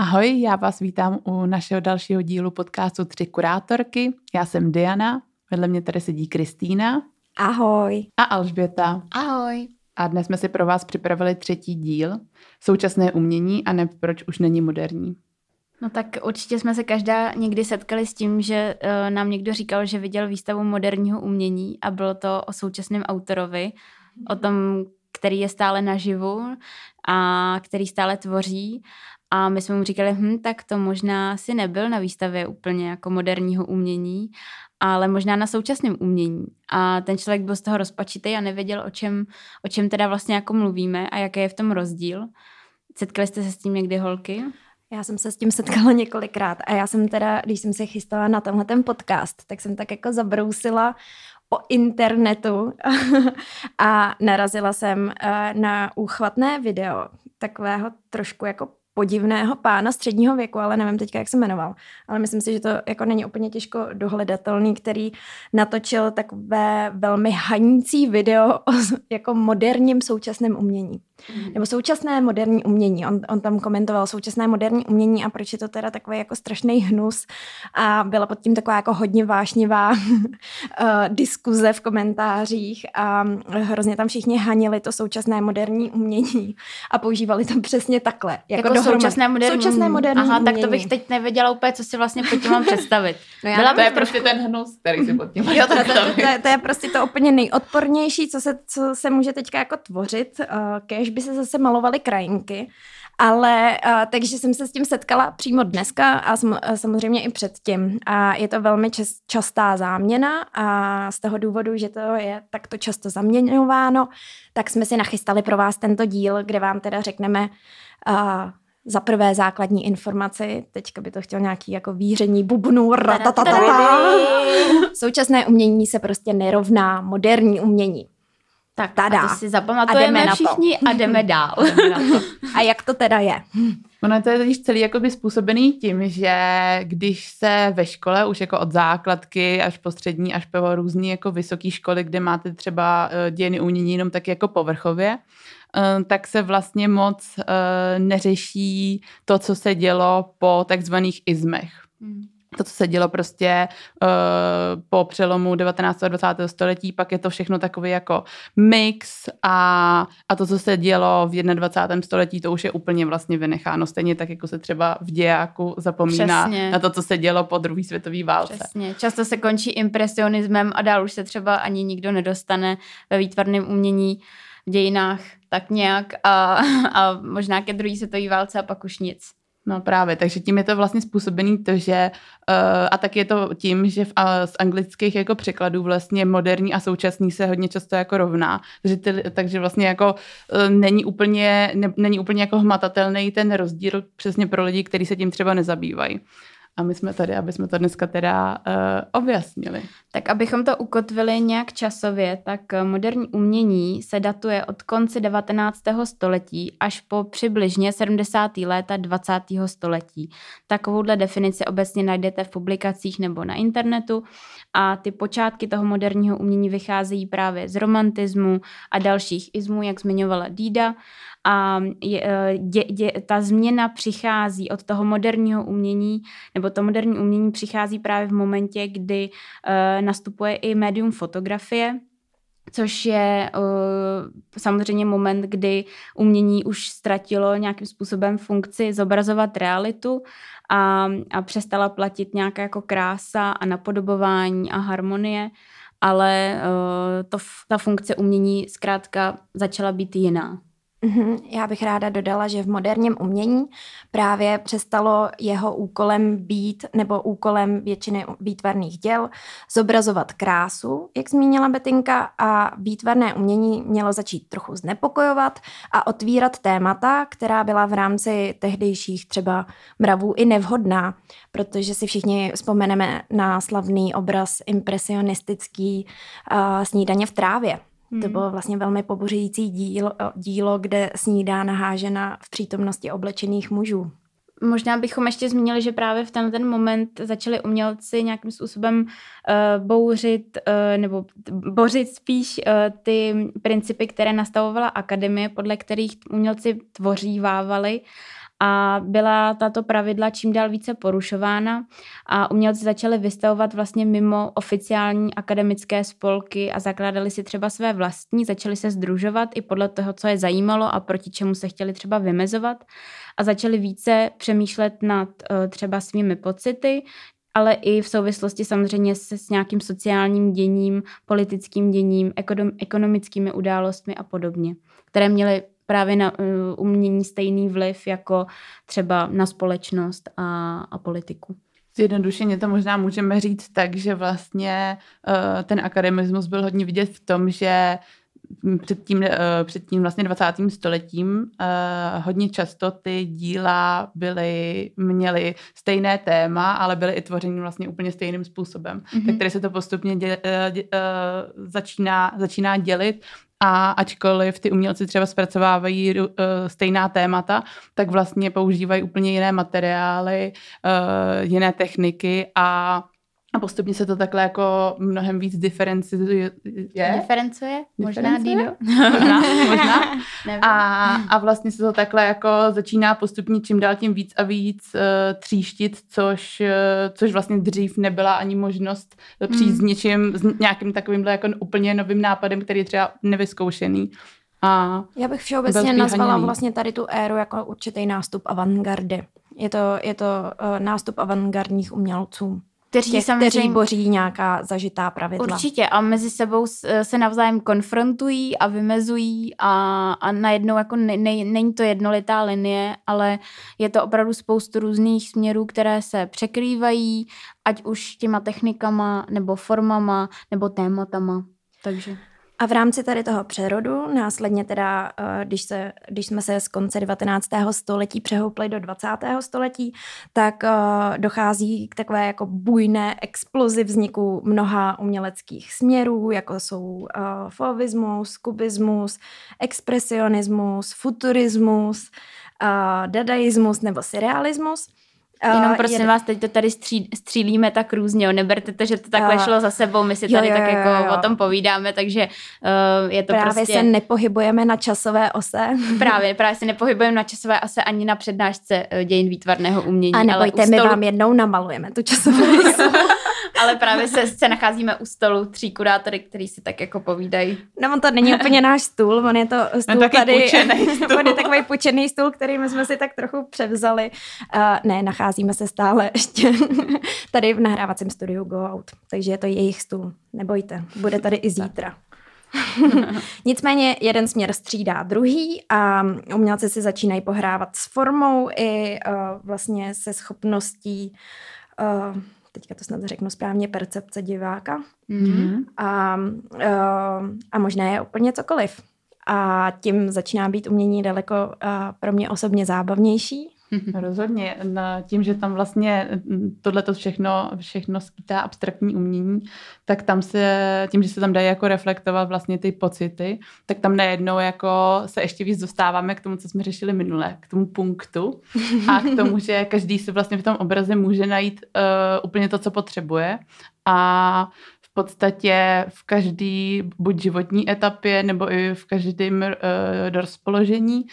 Ahoj, já vás vítám u našeho dalšího dílu podcastu Tři kurátorky. Já jsem Diana, vedle mě tady sedí Kristýna. Ahoj. A Alžběta. Ahoj. A dnes jsme si pro vás připravili třetí díl, současné umění a ne proč už není moderní. No tak určitě jsme se každá někdy setkali s tím, že uh, nám někdo říkal, že viděl výstavu moderního umění a bylo to o současném autorovi, o tom, který je stále naživu a který stále tvoří. A my jsme mu říkali, hm, tak to možná si nebyl na výstavě úplně jako moderního umění, ale možná na současném umění. A ten člověk byl z toho rozpačitý a nevěděl, o čem, o čem teda vlastně jako mluvíme a jaký je v tom rozdíl. Setkali jste se s tím někdy, holky? Já jsem se s tím setkala několikrát a já jsem teda, když jsem se chystala na tenhle ten podcast, tak jsem tak jako zabrousila o internetu a narazila jsem eh, na úchvatné video takového trošku jako podivného pána středního věku, ale nevím teďka, jak se jmenoval. Ale myslím si, že to jako není úplně těžko dohledatelný, který natočil takové velmi hanící video o jako moderním současném umění. Mm. Nebo současné moderní umění. On, on tam komentoval současné moderní umění a proč je to teda takový jako strašný hnus. A byla pod tím taková jako hodně vášnivá uh, diskuze v komentářích a hrozně tam všichni hanili to současné moderní umění a používali to přesně takhle. Jako, jako současné moderní, současné moderní Aha, umění. tak to bych teď nevěděla úplně, co si vlastně pod tím mám představit. No Byla to je prostě ten hnus, který si pod tím jo, to, to, to, to, to, je prostě to úplně nejodpornější, co se, co se může teďka jako tvořit. Uh, kež by se zase malovaly krajinky. Ale uh, takže jsem se s tím setkala přímo dneska a sm, samozřejmě i předtím. A je to velmi čas, častá záměna a z toho důvodu, že to je takto často zaměňováno, tak jsme si nachystali pro vás tento díl, kde vám teda řekneme uh, za prvé základní informaci, teďka by to chtěl nějaký jako víření bubnů, Současné umění se prostě nerovná moderní umění. Tak Tada. a to si zapamatujeme a všichni a jdeme dál. a jak to teda je? Ono to je totiž celý jakoby způsobený tím, že když se ve škole už jako od základky až po střední, až po různý jako vysoké školy, kde máte třeba dějiny umění jenom tak jako povrchově, tak se vlastně moc eh, neřeší to, co se dělo po takzvaných izmech. Hmm to, co se dělo prostě uh, po přelomu 19. a 20. století, pak je to všechno takový jako mix a, a to, co se dělo v 21. století, to už je úplně vlastně vynecháno. Stejně tak, jako se třeba v dějáku zapomíná Přesně. na to, co se dělo po druhé světové válce. Přesně. Často se končí impresionismem a dál už se třeba ani nikdo nedostane ve výtvarném umění dějinách tak nějak a, a možná ke druhé světové válce a pak už nic. No právě, takže tím je to vlastně způsobený to, že uh, a tak je to tím, že v, z anglických jako překladů vlastně moderní a současný se hodně často jako rovná, takže, ty, takže vlastně jako uh, není úplně, ne, není úplně jako hmatatelný ten rozdíl přesně pro lidi, kteří se tím třeba nezabývají. A my jsme tady, aby jsme to dneska teda uh, objasnili. Tak abychom to ukotvili nějak časově, tak eh, moderní umění se datuje od konce 19. století až po přibližně 70. léta 20. století. Takovouhle definici obecně najdete v publikacích nebo na internetu a ty počátky toho moderního umění vycházejí právě z romantismu a dalších izmů, jak zmiňovala Dída a je, eh, dě, dě, ta změna přichází od toho moderního umění, nebo to moderní umění přichází právě v momentě, kdy uh, nastupuje i médium fotografie, což je uh, samozřejmě moment, kdy umění už ztratilo nějakým způsobem funkci zobrazovat realitu a, a přestala platit nějaká jako krása a napodobování a harmonie, ale uh, to, ta funkce umění zkrátka začala být jiná. Mhm, já bych ráda dodala, že v moderním umění právě přestalo jeho úkolem být, nebo úkolem většiny výtvarných děl, zobrazovat krásu, jak zmínila Betinka, a výtvarné umění mělo začít trochu znepokojovat a otvírat témata, která byla v rámci tehdejších třeba mravů i nevhodná, protože si všichni vzpomeneme na slavný obraz impresionistický uh, snídaně v trávě Hmm. To bylo vlastně velmi pobořující dílo, dílo, kde snídá nahážena v přítomnosti oblečených mužů. Možná bychom ještě zmínili, že právě v ten, ten moment začali umělci nějakým způsobem uh, bouřit, uh, nebo bořit spíš uh, ty principy, které nastavovala akademie, podle kterých umělci tvoří, vávali a byla tato pravidla čím dál více porušována a umělci začali vystavovat vlastně mimo oficiální akademické spolky a zakládali si třeba své vlastní, začali se združovat i podle toho, co je zajímalo a proti čemu se chtěli třeba vymezovat a začali více přemýšlet nad uh, třeba svými pocity, ale i v souvislosti samozřejmě se s nějakým sociálním děním, politickým děním, ekonomickými událostmi a podobně, které měly právě na uh, umění stejný vliv jako třeba na společnost a, a politiku. Zjednodušeně to možná můžeme říct tak, že vlastně uh, ten akademismus byl hodně vidět v tom, že před tím, eh, před tím vlastně 20. stoletím hodně často ty díla byly, měly stejné téma, ale byly i tvořeny vlastně úplně stejným způsobem. Mm-hmm. Tak tady se to postupně dě, dě, uh, začíná, začíná dělit a ačkoliv ty umělci třeba zpracovávají uh, stejná témata, tak vlastně používají úplně jiné materiály, uh, jiné techniky a a postupně se to takhle jako mnohem víc diferencuje. Diferencuje? Možná, Dido? Možná, možná. a, a vlastně se to takhle jako začíná postupně čím dál tím víc a víc uh, tříštit, což, uh, což vlastně dřív nebyla ani možnost přijít mm. s něčím, s nějakým takovýmhle jako úplně novým nápadem, který je třeba nevyzkoušený. A Já bych všeobecně nazvala haněný. vlastně tady tu éru jako určitý nástup avantgardy. Je to, je to uh, nástup avantgardních umělců kteří těch, samozřejmě... kteří boří nějaká zažitá pravidla. Určitě a mezi sebou se navzájem konfrontují a vymezují a, a najednou jako ne, ne, není to jednolitá linie, ale je to opravdu spoustu různých směrů, které se překrývají, ať už těma technikama, nebo formama, nebo tématama. Takže... A v rámci tady toho přerodu, následně teda, eh, když, se, když jsme se z konce 19. století přehoupli do 20. století, tak eh, dochází k takové jako bujné explozi vzniku mnoha uměleckých směrů, jako jsou eh, fauvismus, kubismus, expresionismus, futurismus, dadaismus nebo surrealismus – Jenom prosím vás, teď to tady stří, střílíme tak různě, jo. neberte to, že to takhle uh, šlo za sebou, my si tady jo, jo, tak jako jo, o tom povídáme, takže uh, je to právě prostě... se nepohybujeme na časové ose. právě, právě se nepohybujeme na časové ose ani na přednášce uh, dějin výtvarného umění. A nebojte, ale my stolu... vám jednou namalujeme tu časovou osu. ale právě se, se nacházíme u stolu tří kurátory, který si tak jako povídají. No on to není úplně náš stůl, on je to stůl tady, stůl. on je takový pučený stůl, který my jsme si tak trochu převzali. Uh, ne, nacházíme se stále ještě tady v nahrávacím studiu Go Out, takže je to jejich stůl. Nebojte, bude tady i zítra. Nicméně jeden směr střídá druhý a umělci si začínají pohrávat s formou i uh, vlastně se schopností uh, teďka to snad řeknu správně, percepce diváka. Mm-hmm. A, uh, a možná je úplně cokoliv. A tím začíná být umění daleko uh, pro mě osobně zábavnější Rozhodně. Tím, že tam vlastně tohle všechno, všechno skýtá abstraktní umění, tak tam se, tím, že se tam dají jako reflektovat vlastně ty pocity, tak tam najednou jako se ještě víc dostáváme k tomu, co jsme řešili minule, k tomu punktu. A k tomu, že každý si vlastně v tom obraze může najít uh, úplně to, co potřebuje. A v podstatě v každý buď životní etapě nebo i v každém uh, rozpoložení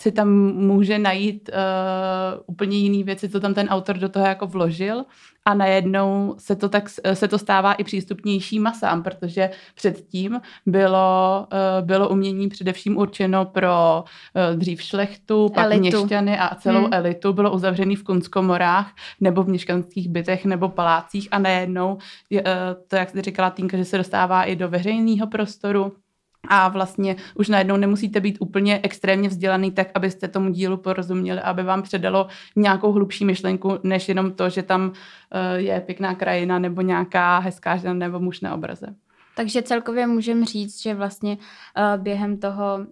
si tam může najít uh, úplně jiný věci, co tam ten autor do toho jako vložil a najednou se to, tak, se to stává i přístupnější masám, protože předtím bylo, uh, bylo umění především určeno pro uh, dřív šlechtu, pak elitu. měšťany a celou hmm. elitu, bylo uzavřený v kunstkomorách nebo v měšťanských bytech nebo palácích a najednou, je, uh, to jak jste říkala Týnka, že se dostává i do veřejného prostoru, a vlastně už najednou nemusíte být úplně extrémně vzdělaný tak, abyste tomu dílu porozuměli, aby vám předalo nějakou hlubší myšlenku, než jenom to, že tam eh, je pěkná krajina nebo nějaká hezká žena nebo muž na obraze. Takže celkově můžeme říct, že vlastně uh, během toho uh,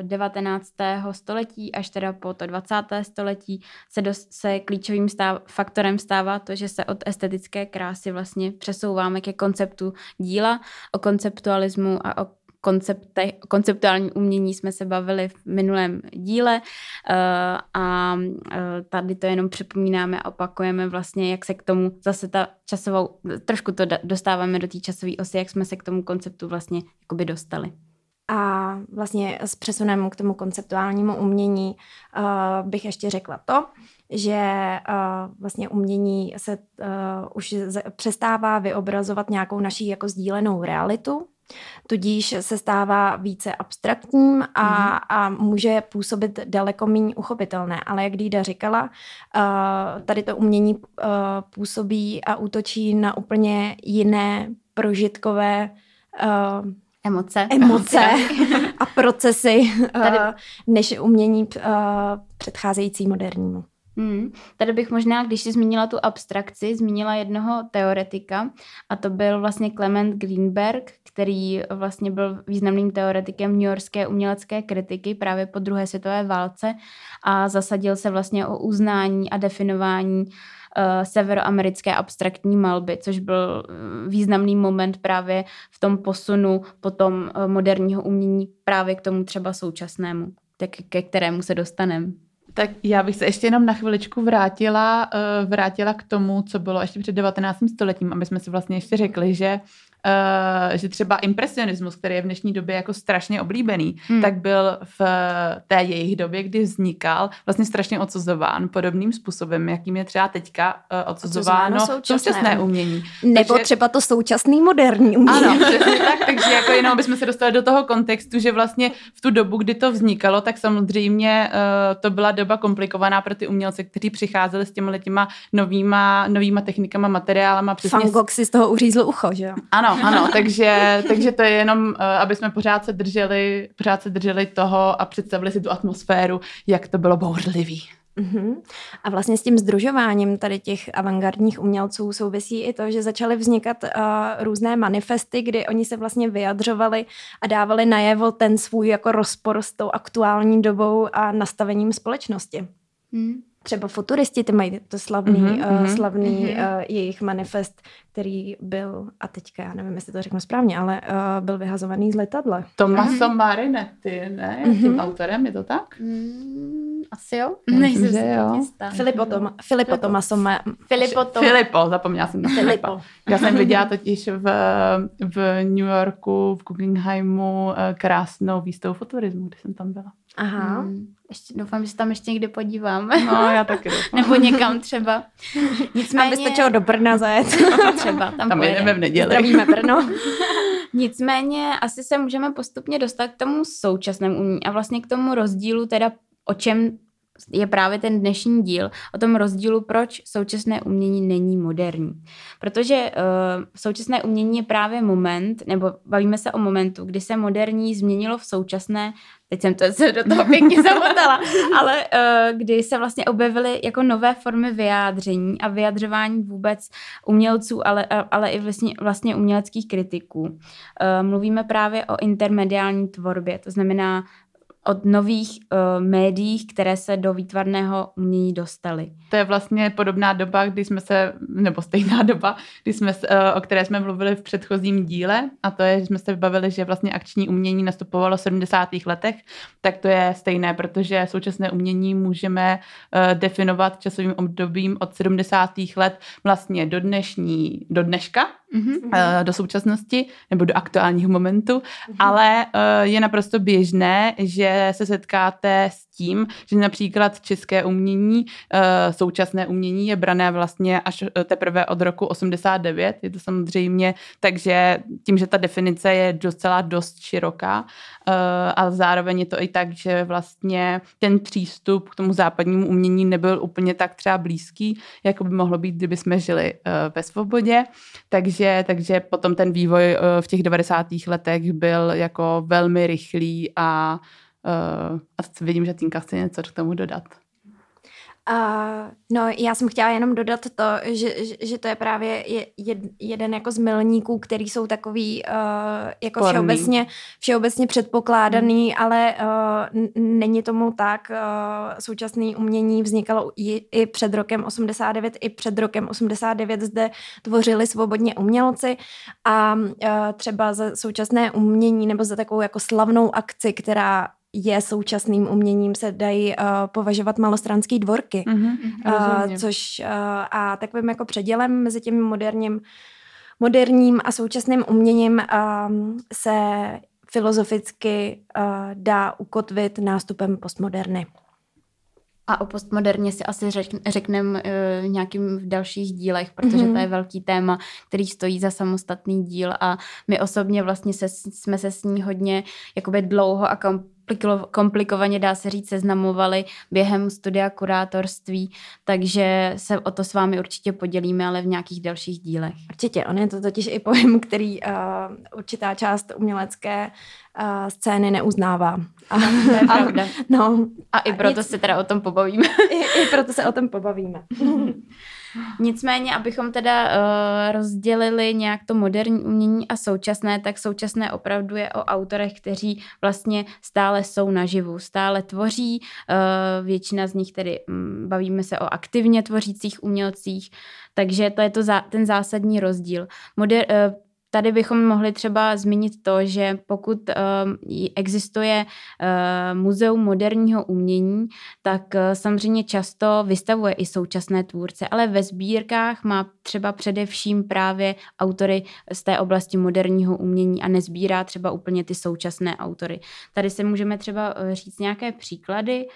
eh, 19. století až teda po to 20. století se, dos- se klíčovým stáv- faktorem stává to, že se od estetické krásy vlastně přesouváme ke konceptu díla, o konceptualismu a o koncepte, konceptuální umění jsme se bavili v minulém díle uh, a uh, tady to jenom připomínáme a opakujeme vlastně, jak se k tomu zase ta časovou, trošku to dostáváme do té časové osy, jak jsme se k tomu konceptu vlastně jakoby dostali. A vlastně s přesunem k tomu konceptuálnímu umění uh, bych ještě řekla to, že uh, vlastně umění se uh, už z, přestává vyobrazovat nějakou naší jako sdílenou realitu, tudíž se stává více abstraktním a, mm. a může působit daleko méně uchopitelné. Ale jak Lída říkala, uh, tady to umění uh, působí a útočí na úplně jiné prožitkové uh, Emoce. Emoce a procesy, Tady... než umění předcházející modernímu. Hmm. Tady bych možná, když jsi zmínila tu abstrakci, zmínila jednoho teoretika a to byl vlastně Clement Greenberg, který vlastně byl významným teoretikem New Yorkské umělecké kritiky právě po druhé světové válce a zasadil se vlastně o uznání a definování uh, severoamerické abstraktní malby, což byl uh, významný moment právě v tom posunu potom uh, moderního umění právě k tomu třeba současnému, tak ke kterému se dostaneme. Tak já bych se ještě jenom na chviličku vrátila, vrátila k tomu, co bylo ještě před 19. stoletím, aby jsme si vlastně ještě řekli, že uh, že třeba impresionismus, který je v dnešní době jako strašně oblíbený, hmm. tak byl v té jejich době, kdy vznikal, vlastně strašně odsuzován podobným způsobem, jakým je třeba teďka uh, odsuzováno současné, současné umění. Nebo takže, třeba to současný moderní umění. Ano, přesně tak, takže jako jenom, aby jsme se dostali do toho kontextu, že vlastně v tu dobu, kdy to vznikalo, tak samozřejmě uh, to byla doba komplikovaná pro ty umělce, kteří přicházeli s těmi těma novýma, novýma technikama, materiálama. Přesně... Van Gogh si z toho uřízl ucho, že jo? Ano, ano, takže, takže to je jenom, eh, aby jsme pořád se drželi, pořád se drželi toho a představili si tu atmosféru, jak to bylo bouřlivý. Uh-huh. A vlastně s tím združováním tady těch avantgardních umělců souvisí i to, že začaly vznikat uh, různé manifesty, kdy oni se vlastně vyjadřovali a dávali najevo ten svůj jako rozpor s tou aktuální dobou a nastavením společnosti. Uh-huh. Třeba futuristi, ty mají to slavný, mm-hmm, uh, slavný mm-hmm. uh, jejich manifest, který byl, a teďka já nevím, jestli to řeknu správně, ale uh, byl vyhazovaný z letadla. Tomaso mm-hmm. Marinetti, ne? Mm-hmm. Tím autorem, je to tak? Mm, asi jo. Nejsem si jo. Filipo, Toma, Filipo Tomaso. Ma, Filipo, Tom... Filipo, zapomněla jsem na Filipo. Já jsem viděla totiž v, v New Yorku, v Guggenheimu krásnou výstavu futurismu, když jsem tam byla. Aha. Hmm. Ještě, doufám, že se tam ještě někdy podívám. No, já taky doufám. Nebo někam třeba. Nicméně... Tam by stačilo do Brna zajet. třeba, tam, tam jdeme v neděli. Zdravíme Brno. Nicméně asi se můžeme postupně dostat k tomu současnému umění a vlastně k tomu rozdílu teda o čem je právě ten dnešní díl o tom rozdílu, proč současné umění není moderní. Protože uh, současné umění je právě moment, nebo bavíme se o momentu, kdy se moderní změnilo v současné, teď jsem to se do toho pěkně zamotala, ale uh, kdy se vlastně objevily jako nové formy vyjádření a vyjadřování vůbec umělců, ale, ale i vlastně, vlastně uměleckých kritiků. Uh, mluvíme právě o intermediální tvorbě, to znamená od nových uh, médií, které se do výtvarného umění dostaly. To je vlastně podobná doba, kdy jsme se, nebo stejná doba, kdy jsme, uh, o které jsme mluvili v předchozím díle, a to je, že jsme se bavili, že vlastně akční umění nastupovalo v 70. letech, tak to je stejné, protože současné umění můžeme uh, definovat časovým obdobím od 70. let vlastně do dnešní, do dneška, mm-hmm. do současnosti nebo do aktuálního momentu, mm-hmm. ale je naprosto běžné, že se setkáte s tím, že například české umění, současné umění je brané vlastně až teprve od roku 89, je to samozřejmě, takže tím, že ta definice je docela dost široká a zároveň je to i tak, že vlastně ten přístup k tomu západnímu umění nebyl úplně tak třeba blízký, jako by mohlo být, kdyby jsme žili ve svobodě, takže takže, potom ten vývoj eh, v těch 90. letech byl jako velmi rychlý a, uh, a vidím, že Tinka chce něco k tomu dodat. Uh, no, já jsem chtěla jenom dodat to, že, že, že to je právě jed, jeden jako z milníků, který jsou takový uh, jako Porný. všeobecně, všeobecně předpokládaný, hmm. ale uh, není tomu tak. Uh, současné umění vznikalo i, i před rokem 89, i před rokem 89 zde tvořili svobodně umělci a uh, třeba za současné umění nebo za takovou jako slavnou akci, která je současným uměním, se dají uh, považovat malostranský dvorky, mm-hmm, uh, což uh, a takovým jako předělem mezi tím moderním, moderním a současným uměním uh, se filozoficky uh, dá ukotvit nástupem postmoderny. A o postmoderně si asi řekneme uh, nějakým v dalších dílech, protože mm-hmm. to je velký téma, který stojí za samostatný díl a my osobně vlastně se, jsme se s ní hodně jakoby dlouho a kom, komplikovaně, dá se říct, seznamovali během studia kurátorství, takže se o to s vámi určitě podělíme, ale v nějakých dalších dílech. Určitě, on je to totiž i pojem, který uh, určitá část umělecké uh, scény neuznává. A, to je pravda. No, a i proto nic, se teda o tom pobavíme. I, I proto se o tom pobavíme. Nicméně, abychom teda uh, rozdělili nějak to moderní umění a současné, tak současné opravdu je o autorech, kteří vlastně stále jsou naživu, stále tvoří, uh, většina z nich tedy um, bavíme se o aktivně tvořících umělcích, takže to je to za, ten zásadní rozdíl. Moder, uh, Tady bychom mohli třeba zmínit to, že pokud uh, existuje uh, muzeum moderního umění, tak uh, samozřejmě často vystavuje i současné tvůrce, ale ve sbírkách má třeba především právě autory z té oblasti moderního umění a nezbírá třeba úplně ty současné autory. Tady se můžeme třeba říct nějaké příklady.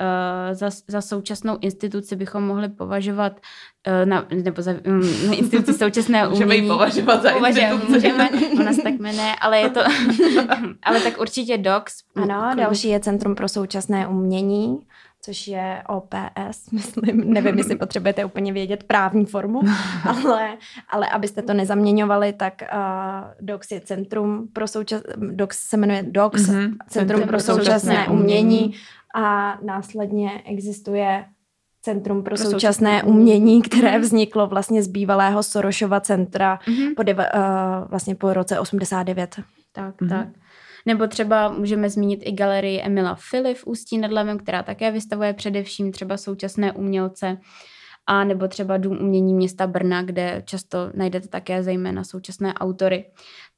Uh, za, za současnou instituci bychom mohli považovat uh, na, nebo za um, instituci současné umění. Můžeme ji považovat za instituci. Můžeme, ona se tak jmenuje, ale je to, ale tak určitě DOCS. Ano, další je Centrum pro současné umění, což je OPS, myslím, nevím, jestli potřebujete úplně vědět právní formu, ale, ale abyste to nezaměňovali, tak uh, DOCS je Centrum pro současné, DOCS se jmenuje DOCS, mm-hmm. Centrum, Centrum pro současné, současné umění, umění a následně existuje Centrum pro, pro současné umění, které mhm. vzniklo vlastně z bývalého Sorošova centra mm-hmm. po, deva, uh, vlastně po roce 89. Tak, mm-hmm. tak. Nebo třeba můžeme zmínit i galerii Emila Fili v Ústí nad Labem, která také vystavuje především třeba současné umělce a nebo třeba Dům umění města Brna, kde často najdete také zejména současné autory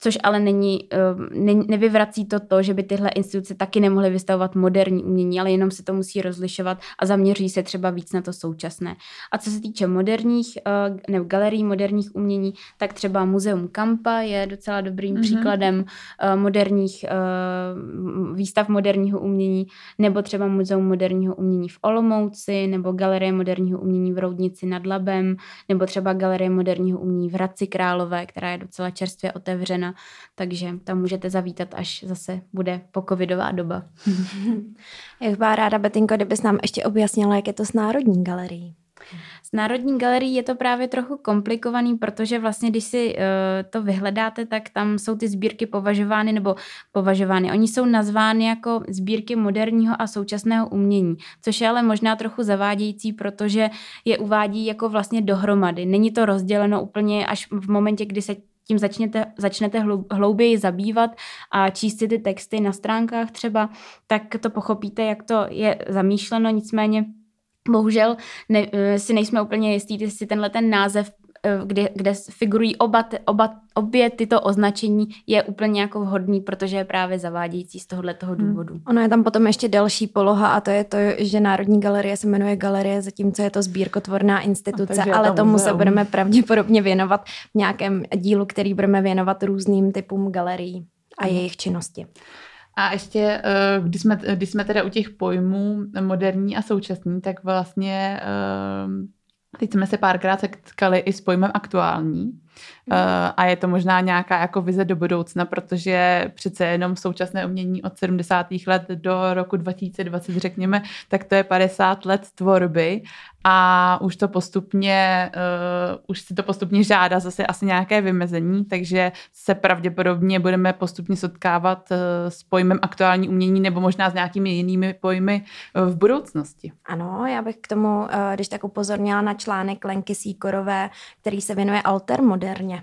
což ale není, eh, ne, nevyvrací to to, že by tyhle instituce taky nemohly vystavovat moderní umění, ale jenom se to musí rozlišovat a zaměří se třeba víc na to současné. A co se týče moderních eh, nebo galerií moderních umění, tak třeba Muzeum Kampa je docela dobrým mm-hmm. příkladem eh, moderních výstav moderního umění, nebo třeba Muzeum moderního umění v Olomouci, nebo Galerie moderního umění v Roudnici nad Labem, nebo třeba Galerie moderního umění v Hradci Králové, která je docela čerstvě otevřena takže tam můžete zavítat, až zase bude pokovidová doba. Jak byla ráda, Betinko, kdybys nám ještě objasnila, jak je to s Národní galerií. S Národní galerií je to právě trochu komplikovaný, protože vlastně, když si uh, to vyhledáte, tak tam jsou ty sbírky považovány nebo považovány. Oni jsou nazvány jako sbírky moderního a současného umění, což je ale možná trochu zavádějící, protože je uvádí jako vlastně dohromady. Není to rozděleno úplně až v momentě, kdy se tím začnete, začnete hlouběji zabývat a číst si ty texty na stránkách třeba, tak to pochopíte, jak to je zamýšleno, nicméně bohužel ne, eh, si nejsme úplně jistí, jestli tenhle ten název kde, kde figurují oba, oba, obě tyto označení, je úplně jako vhodný, protože je právě zavádějící z tohohle toho hmm. důvodu. Hmm. Ono je tam potom ještě další poloha a to je to, že Národní galerie se jmenuje galerie, zatímco je to sbírkotvorná instituce, ale tomu muzeum. se budeme pravděpodobně věnovat v nějakém dílu, který budeme věnovat různým typům galerií a hmm. jejich činnosti. A ještě, eh, když jsme, když jsme teda u těch pojmů moderní a současný, tak vlastně eh, Teď jsme se párkrát setkali i s pojmem aktuální. Uh, a je to možná nějaká jako vize do budoucna, protože přece jenom současné umění od 70. let do roku 2020, řekněme, tak to je 50 let tvorby a už to postupně, uh, už si to postupně žádá zase asi nějaké vymezení, takže se pravděpodobně budeme postupně setkávat uh, s pojmem aktuální umění nebo možná s nějakými jinými pojmy uh, v budoucnosti. Ano, já bych k tomu, uh, když tak upozornila na článek Lenky Síkorové, který se věnuje altermoderně.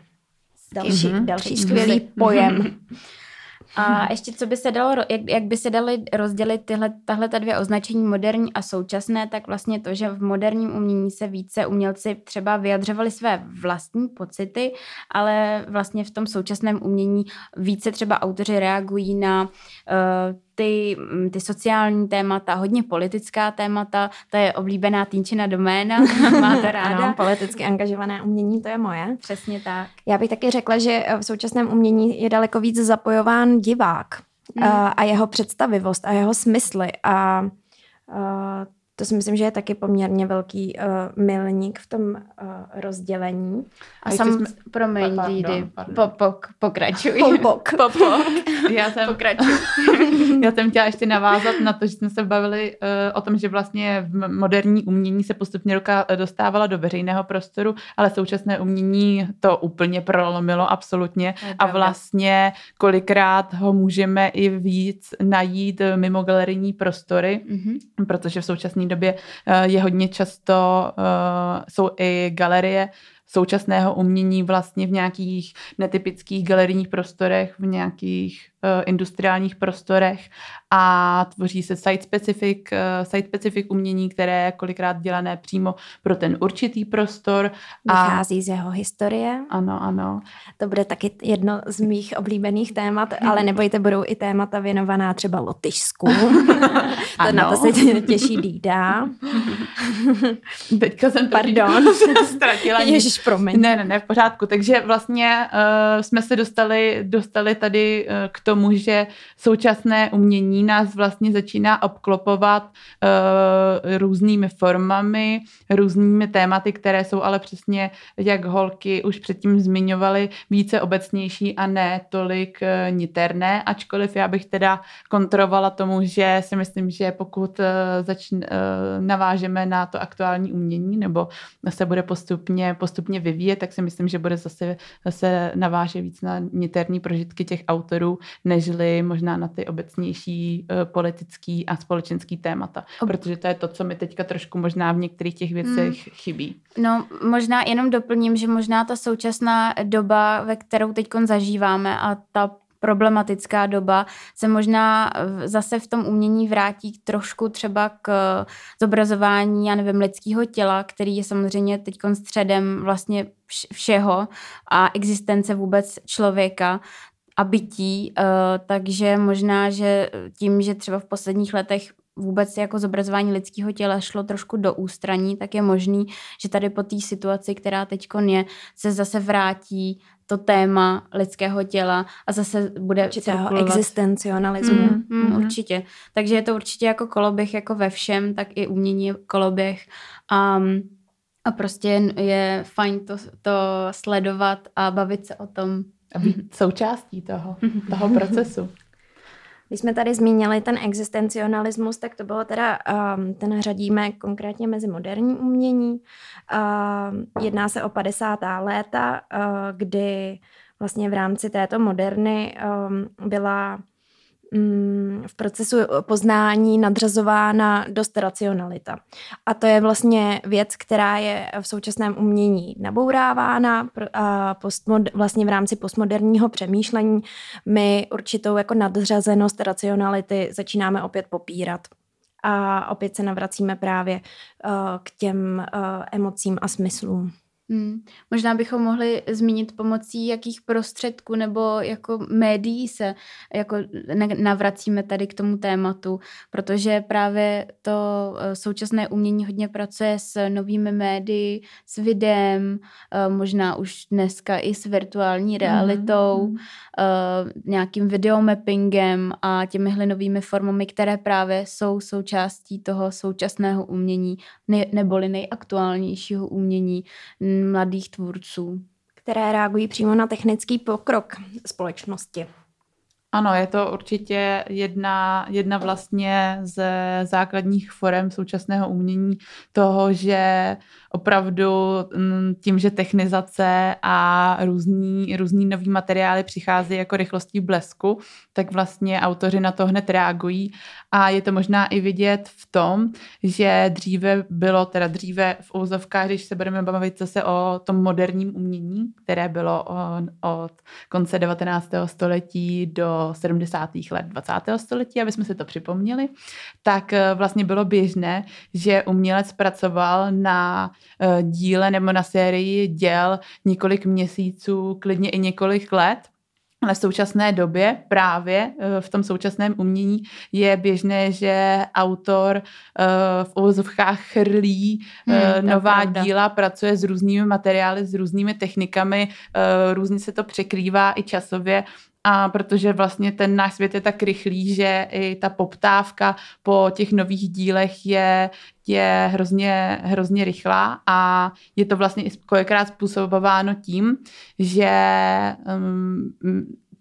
Další, mm-hmm. další skvělý pojem. A ještě co by se dalo, jak, jak by se daly rozdělit tyhle, tahle ta dvě označení moderní a současné, tak vlastně to, že v moderním umění se více umělci třeba vyjadřovali své vlastní pocity, ale vlastně v tom současném umění více třeba autoři reagují na uh, ty, mm, ty sociální témata, hodně politická témata, to je oblíbená Týnčina doména, máte ráda. Ano, politicky angažované umění, to je moje. Přesně tak. Já bych taky řekla, že v současném umění je daleko víc zapojován divák mm. a, a jeho představivost a jeho smysly a, a to si myslím, že je taky poměrně velký uh, milník v tom uh, rozdělení. A, a sam, jsme... promiň, pa, Dídy, popok, pokračuj. Popok. Popok. Já jsem, pokračuj. Já jsem chtěla ještě navázat na to, že jsme se bavili uh, o tom, že vlastně v moderní umění se postupně ruka dostávala do veřejného prostoru, ale současné umění to úplně prolomilo absolutně a vlastně kolikrát ho můžeme i víc najít mimo galerijní prostory, mm-hmm. protože v současné době eh, je hodně často, eh, jsou i galerie současného umění vlastně v nějakých netypických galerijních prostorech, v nějakých industriálních prostorech a tvoří se site-specific, uh, site-specific umění, které je kolikrát dělané přímo pro ten určitý prostor. Vychází a... z jeho historie. Ano, ano. To bude taky jedno z mých oblíbených témat, ale nebojte, budou i témata věnovaná třeba Lotyšsku. to na to se těší Dída. Teďka jsem to Pardon. ztratila. Ježiš, promiň. Ne, ne, ne, v pořádku. Takže vlastně uh, jsme se dostali, dostali tady uh, k tomu, že současné umění nás vlastně začíná obklopovat uh, různými formami, různými tématy, které jsou ale přesně, jak holky už předtím zmiňovaly, více obecnější a ne tolik uh, niterné, ačkoliv já bych teda kontrovala tomu, že si myslím, že pokud uh, začn, uh, navážeme na to aktuální umění nebo se bude postupně, postupně vyvíjet, tak si myslím, že bude zase, zase naváže víc na niterní prožitky těch autorů, nežli možná na ty obecnější uh, politický a společenský témata. Protože to je to, co mi teďka trošku možná v některých těch věcech hmm. chybí. No, možná jenom doplním, že možná ta současná doba, ve kterou teď zažíváme a ta problematická doba se možná zase v tom umění vrátí trošku třeba k zobrazování, já nevím, lidského těla, který je samozřejmě teď středem vlastně všeho a existence vůbec člověka a bytí, uh, takže možná, že tím, že třeba v posledních letech vůbec jako zobrazování lidského těla šlo trošku do ústraní, tak je možný, že tady po té situaci, která teď je, se zase vrátí to téma lidského těla a zase bude Určitého existencionalismu. Mm, mm, mm. Určitě. Takže je to určitě jako koloběh jako ve všem, tak i umění je koloběh. Um, a prostě je fajn to, to sledovat a bavit se o tom. A být součástí toho, toho procesu. Když jsme tady zmínili ten existencionalismus, tak to bylo teda, um, ten řadíme konkrétně mezi moderní umění. Uh, jedná se o 50. léta, uh, kdy vlastně v rámci této moderny um, byla v procesu poznání nadřazována dost racionalita. A to je vlastně věc, která je v současném umění nabourávána a postmod, vlastně v rámci postmoderního přemýšlení my určitou jako nadřazenost racionality začínáme opět popírat. A opět se navracíme právě uh, k těm uh, emocím a smyslům. Hmm. Možná bychom mohli zmínit pomocí jakých prostředků nebo jako médií se jako navracíme tady k tomu tématu, protože právě to eh, současné umění hodně pracuje s novými médii, s videem, eh, možná už dneska i s virtuální realitou, mm. nějakým videomappingem a těmihle novými formami, které právě jsou součástí toho současného umění neboli nejaktuálnějšího umění mladých tvůrců. Které reagují přímo na technický pokrok společnosti. Ano, je to určitě jedna, jedna vlastně ze základních forem současného umění toho, že opravdu mm, tím, že technizace a různý, různý nový materiály přichází jako rychlostí blesku, tak vlastně autoři na to hned reagují a je to možná i vidět v tom, že dříve bylo, teda dříve v úzovkách, když se budeme bavit zase o tom moderním umění, které bylo od konce 19. století do 70. let 20. století, aby jsme si to připomněli, tak eh, vlastně bylo běžné, že umělec pracoval na díle nebo na sérii děl několik měsíců, klidně i několik let ale v současné době právě v tom současném umění je běžné, že autor v uvozovkách chrlí hmm, nová pravda. díla, pracuje s různými materiály, s různými technikami, různě se to překrývá i časově a protože vlastně ten náš svět je tak rychlý, že i ta poptávka po těch nových dílech je, je hrozně, hrozně rychlá a je to vlastně i kolikrát způsobováno tím, že um,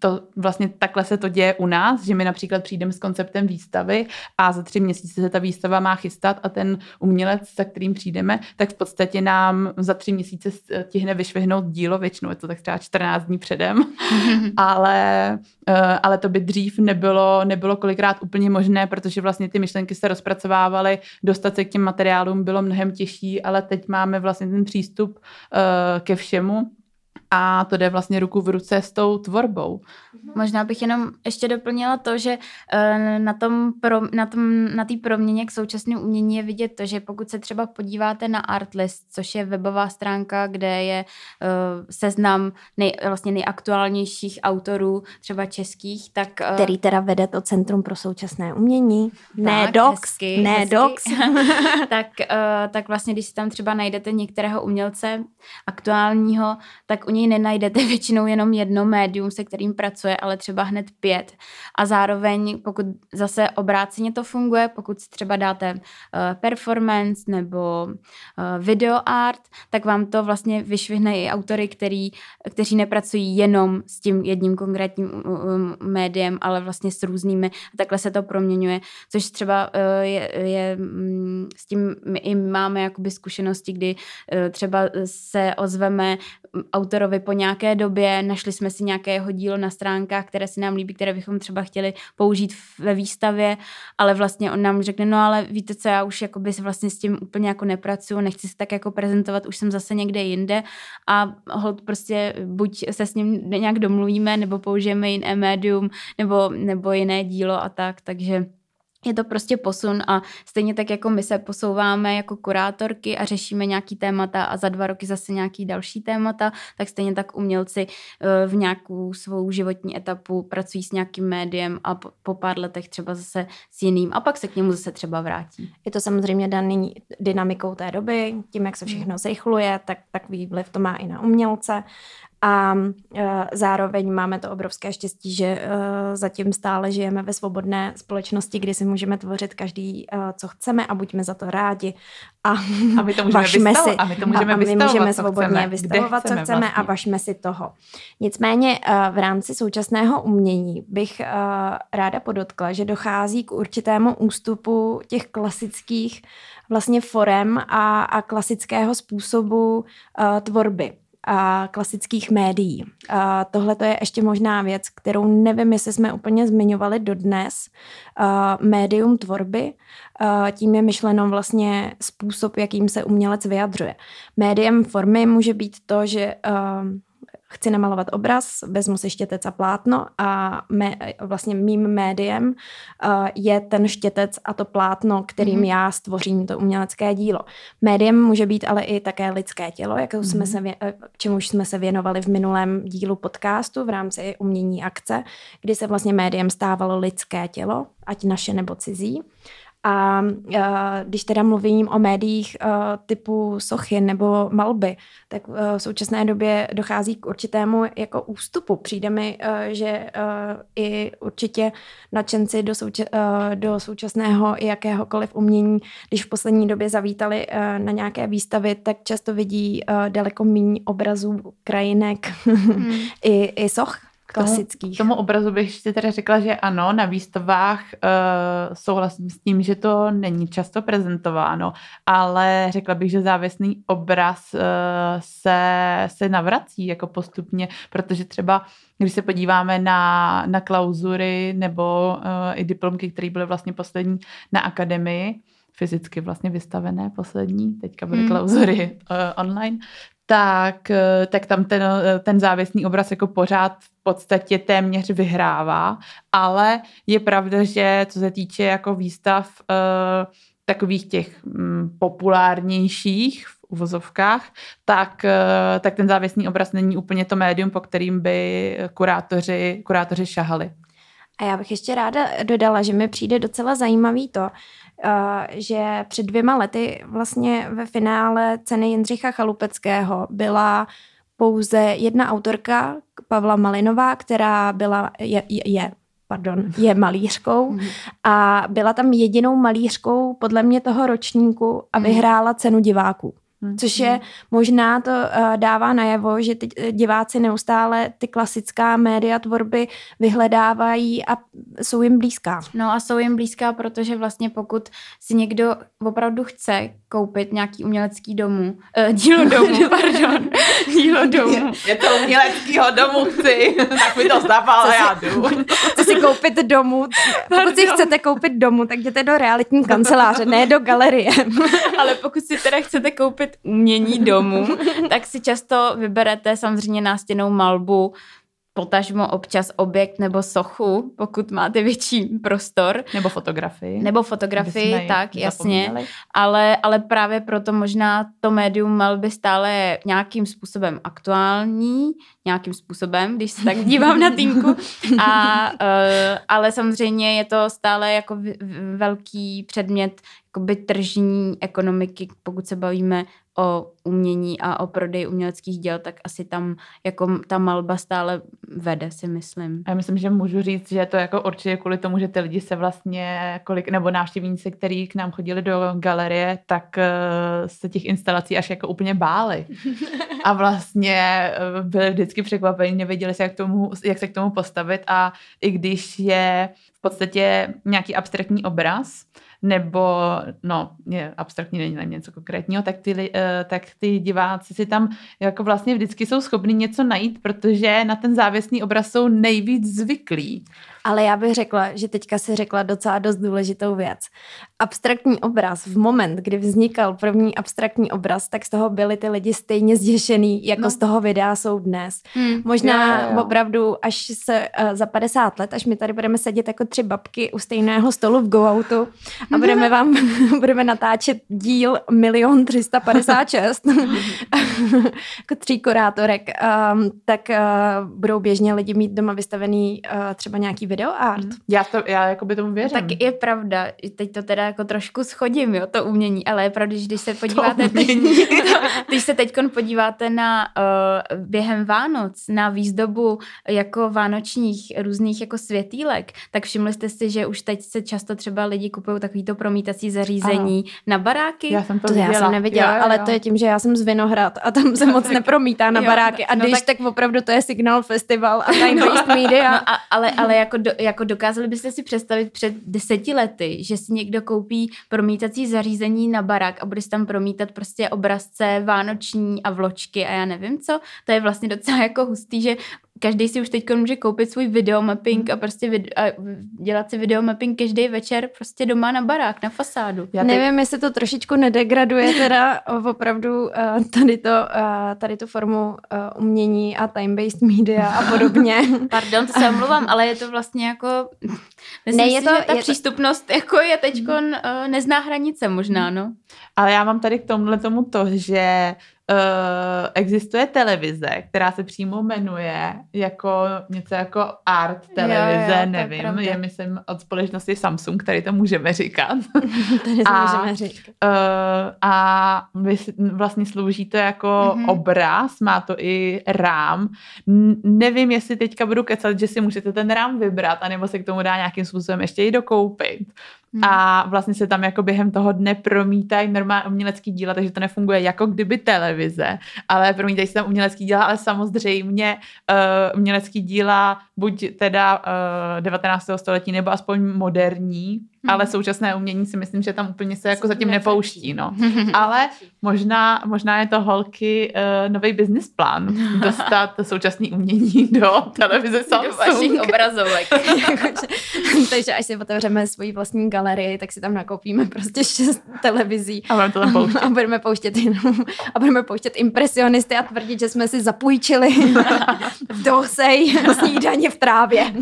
to vlastně takhle se to děje u nás, že my například přijdeme s konceptem výstavy a za tři měsíce se ta výstava má chystat a ten umělec, za kterým přijdeme, tak v podstatě nám za tři měsíce tihne vyšvihnout dílo, většinou je to tak třeba 14 dní předem, ale, eh, ale to by dřív nebylo, nebylo kolikrát úplně možné, protože vlastně ty myšlenky se rozpracovávaly, dostat se k těm materiálům bylo mnohem těžší, ale teď máme vlastně ten přístup eh, ke všemu a to jde vlastně ruku v ruce s tou tvorbou. Mhm. Možná bych jenom ještě doplnila to, že eh, na tom pro, na, tom, na té proměně k současnému umění je vidět to, že pokud se třeba podíváte na Artlist, což je webová stránka, kde je uh, seznam nej, vlastně nejaktuálnějších autorů, třeba českých, tak... Uh, Který teda vede to Centrum pro současné umění. Tak, ne Docs, hezky, ne hezky. Docs. tak, uh, tak vlastně, když si tam třeba najdete některého umělce aktuálního, tak u něj nenajdete většinou jenom jedno médium, se kterým pracuje, ale třeba hned pět. A zároveň, pokud zase obráceně to funguje, pokud si třeba dáte uh, performance nebo uh, video art, tak vám to vlastně vyšvihne i autory, který, kteří nepracují jenom s tím jedním konkrétním médiem, ale vlastně s různými. A takhle se to proměňuje, což třeba uh, je, je um, s tím my i máme jakoby zkušenosti, kdy třeba se ozveme autorovi po nějaké době, našli jsme si nějaké jeho dílo na stránkách, které se nám líbí, které bychom třeba chtěli použít ve výstavě, ale vlastně on nám řekne, no ale víte co, já už jakoby vlastně s tím úplně jako nepracuju, nechci se tak jako prezentovat, už jsem zase někde jinde. A hold prostě buď se s ním nějak domluvíme, nebo použijeme jiné médium, nebo, nebo jiné dílo a tak, takže je to prostě posun a stejně tak jako my se posouváme jako kurátorky a řešíme nějaký témata a za dva roky zase nějaký další témata, tak stejně tak umělci eh, v nějakou svou životní etapu pracují s nějakým médiem a po pár letech třeba zase s jiným a pak se k němu zase třeba vrátí. Je to samozřejmě daný dynamikou té doby, tím, jak se všechno zrychluje, tak takový vliv to má i na umělce a uh, zároveň máme to obrovské štěstí, že uh, zatím stále žijeme ve svobodné společnosti, kdy si můžeme tvořit každý, uh, co chceme a buďme za to rádi. A, a my to můžeme, vystav, si, a my to můžeme, a, my můžeme svobodně chceme, vystavovat, co chceme vlastně. a vašme si toho. Nicméně v rámci současného umění bych ráda podotkla, že dochází k určitému ústupu těch klasických vlastně forem a, a klasického způsobu tvorby a klasických médií. A tohle to je ještě možná věc, kterou nevím, jestli jsme úplně zmiňovali dodnes. A médium tvorby, a tím je myšleno vlastně způsob, jakým se umělec vyjadřuje. Médiem formy může být to, že chci namalovat obraz, vezmu si štětec a plátno a mé, vlastně mým médiem uh, je ten štětec a to plátno, kterým mm-hmm. já stvořím to umělecké dílo. Médiem může být ale i také lidské tělo, jak mm-hmm. jsme se, eh, čemuž jsme se věnovali v minulém dílu podcastu v rámci umění akce, kdy se vlastně médiem stávalo lidské tělo, ať naše nebo cizí. A uh, když teda mluvím o médiích uh, typu sochy nebo malby, tak uh, v současné době dochází k určitému jako ústupu. Přijde mi, uh, že uh, i určitě nadšenci do, souča- uh, do současného i jakéhokoliv umění, když v poslední době zavítali uh, na nějaké výstavy, tak často vidí uh, daleko méně obrazů, krajinek hmm. i, i soch klasických. K tomu, tomu obrazu bych ještě teda řekla, že ano, na výstavách uh, souhlasím s tím, že to není často prezentováno, ale řekla bych, že závěsný obraz uh, se, se navrací jako postupně, protože třeba když se podíváme na, na klauzury nebo uh, i diplomky, které byly vlastně poslední na akademii, fyzicky vlastně vystavené poslední, teďka byly hmm. klauzury uh, online, tak, eh, tak tam ten, eh, ten závěsný obraz jako pořád v podstatě téměř vyhrává, ale je pravda, že co se týče jako výstav uh, takových těch um, populárnějších v uvozovkách, tak, eh, tak ten závěsný obraz není úplně to médium, po kterým by kurátoři, kurátoři šahali. A já bych ještě ráda dodala, že mi přijde docela zajímavý to, eh, že před dvěma lety vlastně ve finále ceny Jindřicha Chalupeckého byla pouze jedna autorka, Pavla Malinová, která byla, je, je pardon, je malířkou mhm. a byla tam jedinou malířkou podle mě toho ročníku a mhm. vyhrála cenu diváků. Což je možná to uh, dává najevo, že ty eh, diváci neustále ty klasická média tvorby vyhledávají a jsou jim blízká. No a jsou jim blízká, protože vlastně pokud si někdo opravdu chce koupit nějaký umělecký domů, uh, dílo domů, pardon, dílo domů. Je to uměleckýho domu chci, tak mi to zdává, já jdu. Chci si koupit domů, pokud si chcete koupit domů, tak jděte do realitní kanceláře, ne do galerie. Ale pokud si teda chcete koupit umění domu, tak si často vyberete samozřejmě nástěnou malbu, potažmo občas objekt nebo sochu, pokud máte větší prostor. Nebo fotografii. Nebo fotografii, tak, jasně. Ale, ale právě proto možná to médium malby stále nějakým způsobem aktuální, nějakým způsobem, když se tak dívám na týnku. A, uh, ale samozřejmě je to stále jako velký předmět jakoby tržní ekonomiky, pokud se bavíme o umění a o prodej uměleckých děl, tak asi tam jako ta malba stále vede, si myslím. Já myslím, že můžu říct, že to jako určitě kvůli tomu, že ty lidi se vlastně, kolik, nebo návštěvníci, kteří k nám chodili do galerie, tak uh, se těch instalací až jako úplně báli. A vlastně uh, byli vždycky překvapení, nevěděli se, jak, tomu, jak se k tomu postavit a i když je v podstatě nějaký abstraktní obraz, nebo no, je abstraktní, není na něco konkrétního, tak ty, uh, tak ty diváci si tam jako vlastně vždycky jsou schopni něco najít, protože na ten závěsný obraz jsou nejvíc zvyklí. Ale já bych řekla, že teďka si řekla docela dost důležitou věc. Abstraktní obraz, v moment, kdy vznikal první abstraktní obraz, tak z toho byli ty lidi stejně zděšený, jako no. z toho videa jsou dnes. Hmm. Možná jo, jo. opravdu až se uh, za 50 let, až my tady budeme sedět jako tři babky u stejného stolu v go-outu a budeme vám budeme natáčet díl milion 356 jako tří kurátorek, um, tak uh, budou běžně lidi mít doma vystavený uh, třeba nějaký videoart. Mm. Já, to, já jako by tomu věřím. Tak je pravda, teď to teda jako trošku schodím, jo, to umění, ale je pravda, že když se podíváte, teď, když se teď podíváte na uh, během Vánoc, na výzdobu jako vánočních různých jako světýlek, tak všimli jste si, že už teď se často třeba lidi kupují takovýto promítací zařízení ano. na baráky. Já jsem to, to já jsem neviděla, jo, jo. ale to je tím, že já jsem z Vinohrad a tam se moc nepromítá na jo, baráky. A no, když tak... tak opravdu to je Signal Festival a time-based no, media. No, a, ale, ale jako do, jako dokázali byste si představit před deseti lety, že si někdo koupí promítací zařízení na barák a bude si tam promítat prostě obrazce vánoční a vločky a já nevím co. To je vlastně docela jako hustý, že každý si už teď může koupit svůj videomapping a prostě vid- a dělat si videomapping každý večer prostě doma na barák, na fasádu. Já teď... Nevím, jestli to trošičku nedegraduje teda opravdu uh, tady, to, uh, tady tu formu uh, umění a time-based media a podobně. Pardon, to se omluvám, ale je to vlastně jako... Myslím ne, je si, to, že ta je přístupnost to... jako je teď uh, nezná hranice možná, no. Ale já mám tady k tomuhle tomu to, že uh, existuje televize, která se přímo jmenuje jako něco jako art televize, jo, jo, nevím, je, je myslím od společnosti Samsung, který to můžeme říkat. tady to a, můžeme říkat. Uh, a vlastně slouží to jako mm-hmm. obraz, má to i rám. Nevím, jestli teďka budu kecat, že si můžete ten rám vybrat, anebo se k tomu dá nějakým způsobem ještě i dokoupit. Hmm. A vlastně se tam jako během toho dne promítají normální umělecký díla, takže to nefunguje jako kdyby televize, ale promítají se tam umělecký díla, ale samozřejmě uh, umělecký díla buď teda uh, 19. století nebo aspoň moderní, Hmm. Ale současné umění si myslím, že tam úplně se jako zatím nepouští, no. Ale možná, možná je to holky uh, nový business plán, dostat současný umění do televize Samsung. Do vašich obrazovek. Takže až si otevřeme svoji vlastní galerii, tak si tam nakoupíme prostě šest televizí. A budeme to tam pouštět. A budeme pouštět jenom, a budeme pouštět impresionisty a tvrdit, že jsme si zapůjčili v dosej snídaně v trávě.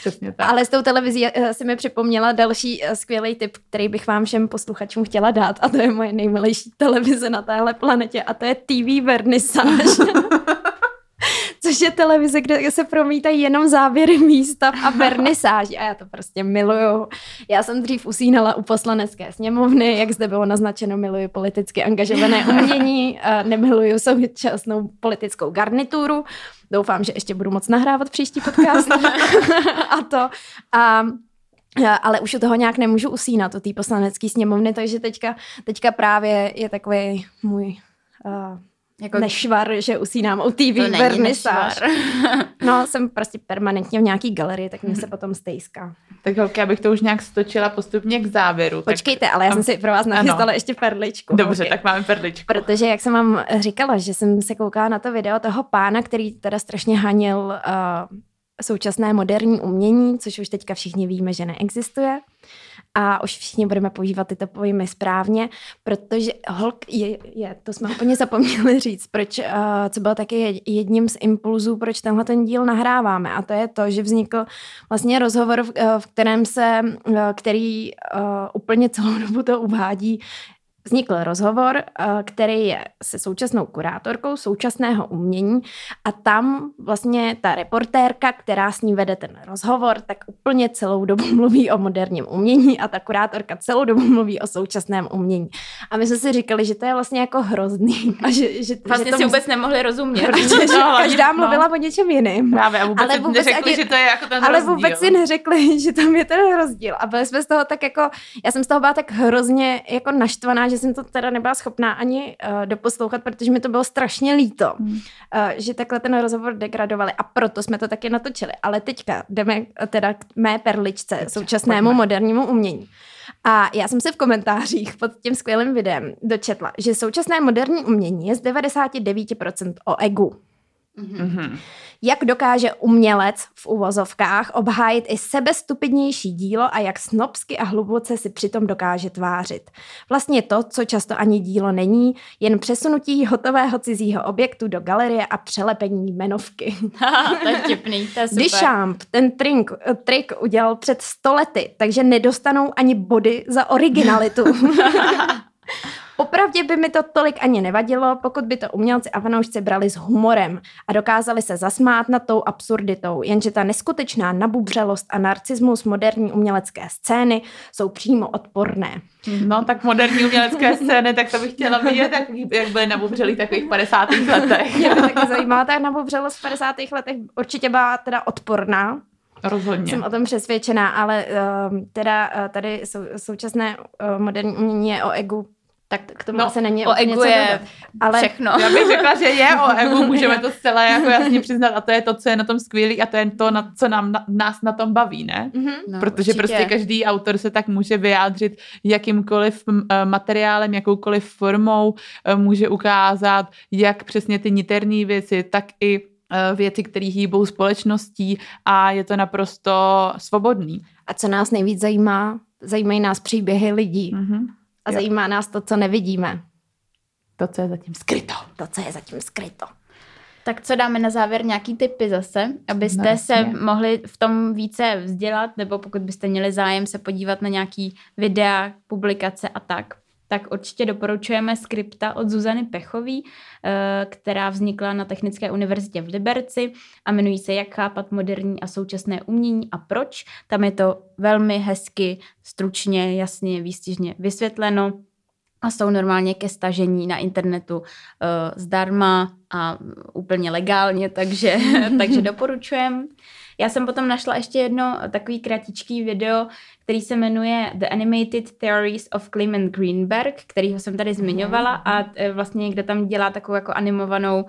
Přesně tak. Ale s tou televizí eh, si mi připomněl měla další uh, skvělý tip, který bych vám všem posluchačům chtěla dát a to je moje nejmilejší televize na téhle planetě a to je TV Vernissage. což je televize, kde se promítají jenom záběry místa a vernisáži a já to prostě miluju. Já jsem dřív usínala u poslanecké sněmovny, jak zde bylo naznačeno, miluju politicky angažované umění, nemiluju současnou politickou garnituru. Doufám, že ještě budu moc nahrávat příští podcast a to. A ale už u toho nějak nemůžu usínat, u té poslanecké sněmovny, takže teďka, teďka právě je takový můj uh, jako... Nešvar, že usínám u TV vernisáž. no, jsem prostě permanentně v nějaký galerii, tak mě se potom stejská. Tak holky, abych to už nějak stočila postupně k závěru. Počkejte, tak... ale já jsem si pro vás nachystala ano. ještě perličku. Dobře, holky. tak máme perličku. Protože, jak jsem vám říkala, že jsem se koukala na to video toho pána, který teda strašně hanil uh, současné moderní umění, což už teďka všichni víme, že neexistuje. A už všichni budeme používat tyto pojmy správně, protože holk je, je to jsme úplně zapomněli říct, proč, uh, co bylo taky jedním z impulzů, proč tenhle ten díl nahráváme. A to je to, že vznikl vlastně rozhovor, v, v kterém se, uh, který úplně celou dobu to uvádí, vznikl rozhovor, eh, který je se současnou kurátorkou současného umění a tam vlastně ta reportérka, která s ní vede ten rozhovor, tak úplně celou dobu mluví o moderním umění a ta kurátorka celou dobu mluví o současném umění. A my jsme si říkali, že to je vlastně jako hrozný. A že, že, vlastně že si vůbec nemohli rozumět. Protože no, každá mluvila no. o něčem jiným. Právě a vůbec, ale vůbec neřekli, ani, že to je jako ten Ale rozdíl. vůbec si neřekli, že tam je ten rozdíl. A byli jsme z toho tak jako, já jsem z toho byla tak hrozně jako naštvaná, že jsem to teda nebyla schopná ani uh, doposlouchat, protože mi to bylo strašně líto, hmm. uh, že takhle ten rozhovor degradovali a proto jsme to taky natočili. Ale teďka jdeme teda k mé perličce, Dobře, současnému pojďme. modernímu umění. A já jsem se v komentářích pod tím skvělým videem dočetla, že současné moderní umění je z 99% o egu. Mm-hmm. Jak dokáže umělec v uvozovkách obhájit i sebestupidnější dílo a jak snobsky a hluboce si přitom dokáže tvářit. Vlastně to, co často ani dílo není, jen přesunutí hotového cizího objektu do galerie a přelepení jmenovky. to je vtipný, to je super. Duchamp ten trink, trik udělal před stolety, takže nedostanou ani body za originalitu. Popravdě by mi to tolik ani nevadilo, pokud by to umělci a fanoušci brali s humorem a dokázali se zasmát nad tou absurditou, jenže ta neskutečná nabubřelost a narcismus moderní umělecké scény jsou přímo odporné. No, tak moderní umělecké scény, tak to bych chtěla vidět, jak, jak byly nabubřelý takových 50. letech. Mě by taky zajímala ta nabubřelost v 50. letech, určitě byla teda odporná, Rozhodně. Jsem o tom přesvědčená, ale uh, teda uh, tady sou, současné uh, moderní umění je o egu tak k tomu no, asi není o egu je ale... všechno. Já bych řekla, že je o egu, můžeme to zcela jako jasně přiznat a to je to, co je na tom skvělý a to je to, na, co nám, na, nás na tom baví, ne? Mm-hmm. No, Protože určitě. prostě každý autor se tak může vyjádřit jakýmkoliv eh, materiálem, jakoukoliv formou, eh, může ukázat jak přesně ty niterné věci, tak i eh, věci, které hýbou společností a je to naprosto svobodný. A co nás nejvíc zajímá, zajímají nás příběhy lidí. Mm-hmm. A jo. zajímá nás to, co nevidíme. To, co je zatím skryto. To, co je zatím skryto. Tak co dáme na závěr nějaký typy zase, abyste no, se mohli v tom více vzdělat, nebo pokud byste měli zájem se podívat na nějaký videa, publikace a tak, tak určitě doporučujeme skripta od Zuzany Pechový, eh, která vznikla na Technické univerzitě v Liberci a jmenují se Jak chápat moderní a současné umění a proč. Tam je to velmi hezky, stručně, jasně, výstižně vysvětleno a jsou normálně ke stažení na internetu uh, zdarma a úplně legálně, takže, takže doporučujem. Já jsem potom našla ještě jedno takový kratičký video, který se jmenuje The Animated Theories of Clement Greenberg, kterýho jsem tady zmiňovala a e, vlastně někde tam dělá takovou jako animovanou,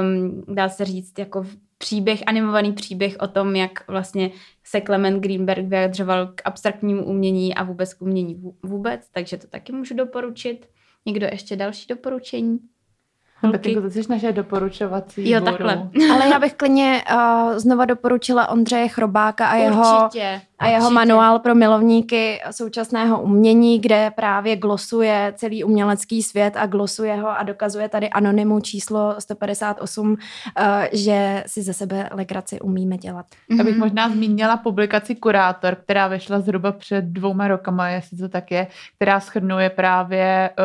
um, dá se říct, jako příběh, animovaný příběh o tom, jak vlastně se Clement Greenberg vyjadřoval k abstraktnímu umění a vůbec k umění vůbec, takže to taky můžu doporučit. Někdo ještě další doporučení? Holky. to jsi naše doporučovací Jo, takhle. Ale já bych klidně uh, znova doporučila Ondřeje Chrobáka a jeho, A jeho Určitě. manuál pro milovníky současného umění, kde právě glosuje celý umělecký svět a glosuje ho a dokazuje tady anonymu číslo 158, eh, že si ze sebe legraci umíme dělat. Já bych Mhm. možná zmínila publikaci Kurátor, která vyšla zhruba před dvouma rokama, jestli to tak je, která schrnuje právě uh,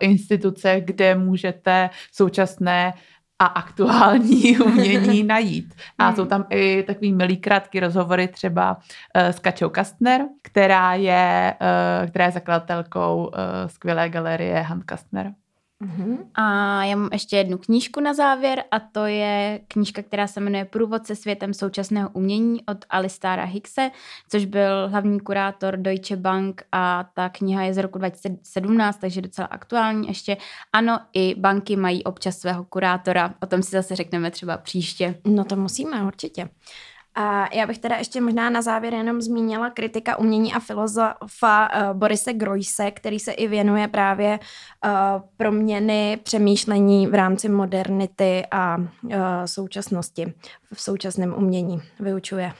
instituce, kde můžete současné a aktuální umění najít. A Hmm. jsou tam i takový milý krátký rozhovory třeba uh, s Kačou Kastner, která je, uh, která je zakladatelkou uh, skvělé galerie Hand Kastner. Mhm. A já mám ještě jednu knížku na závěr a to je knížka, která se jmenuje Průvodce světem současného umění od Alistara Hickse, což byl hlavní kurátor Deutsche Bank a ta kniha je z roku 2017, takže docela aktuální ještě. Ano, i banky mají občas svého kurátora, o tom si zase řekneme třeba příště. No to musíme, určitě. A já bych teda ještě možná na závěr jenom zmínila kritika umění a filozofa uh, Borise Grojse, který se i věnuje právě uh, proměny přemýšlení v rámci modernity a uh, současnosti v současném umění. Vyučuje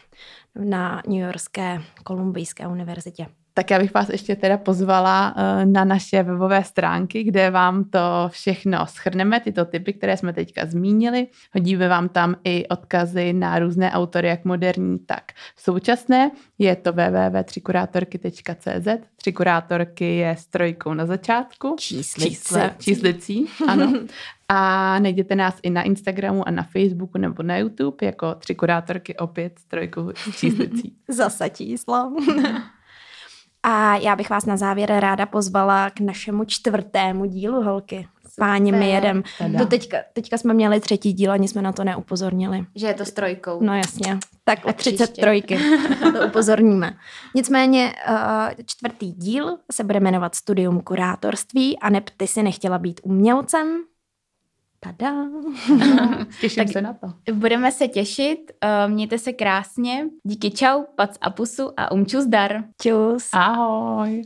na New Yorkské kolumbijské univerzitě. Tak já bych vás ještě teda pozvala eh, na naše webové stránky, kde vám to všechno schrneme, tyto typy, které jsme teďka zmínili. Hodíme vám tam i odkazy na různé autory, jak moderní, tak současné. Je to www.třikurátorky.cz. Tři kurátorky je s trojkou na začátku. Číslice. Čísle, číslicí, ano. A najděte nás i na Instagramu a na Facebooku nebo na YouTube jako tři kurátorky opět s trojkou s číslicí. Zase číslo. A já bych vás na závěr ráda pozvala k našemu čtvrtému dílu, holky. Páni, my jedem. To teďka, teďka jsme měli třetí díl, ani jsme na to neupozornili. Že je to s trojkou. No jasně, tak o Tak příště. 33 to upozorníme. Nicméně eh, čtvrtý díl se bude jmenovat Studium kurátorství a neb ty si nechtěla být umělcem. Tada. Těším Tak- se na to. Budeme se těšit, eh, mějte se krásně. Díky čau, pac a pusu a umču zdar. Čus. Ahoj.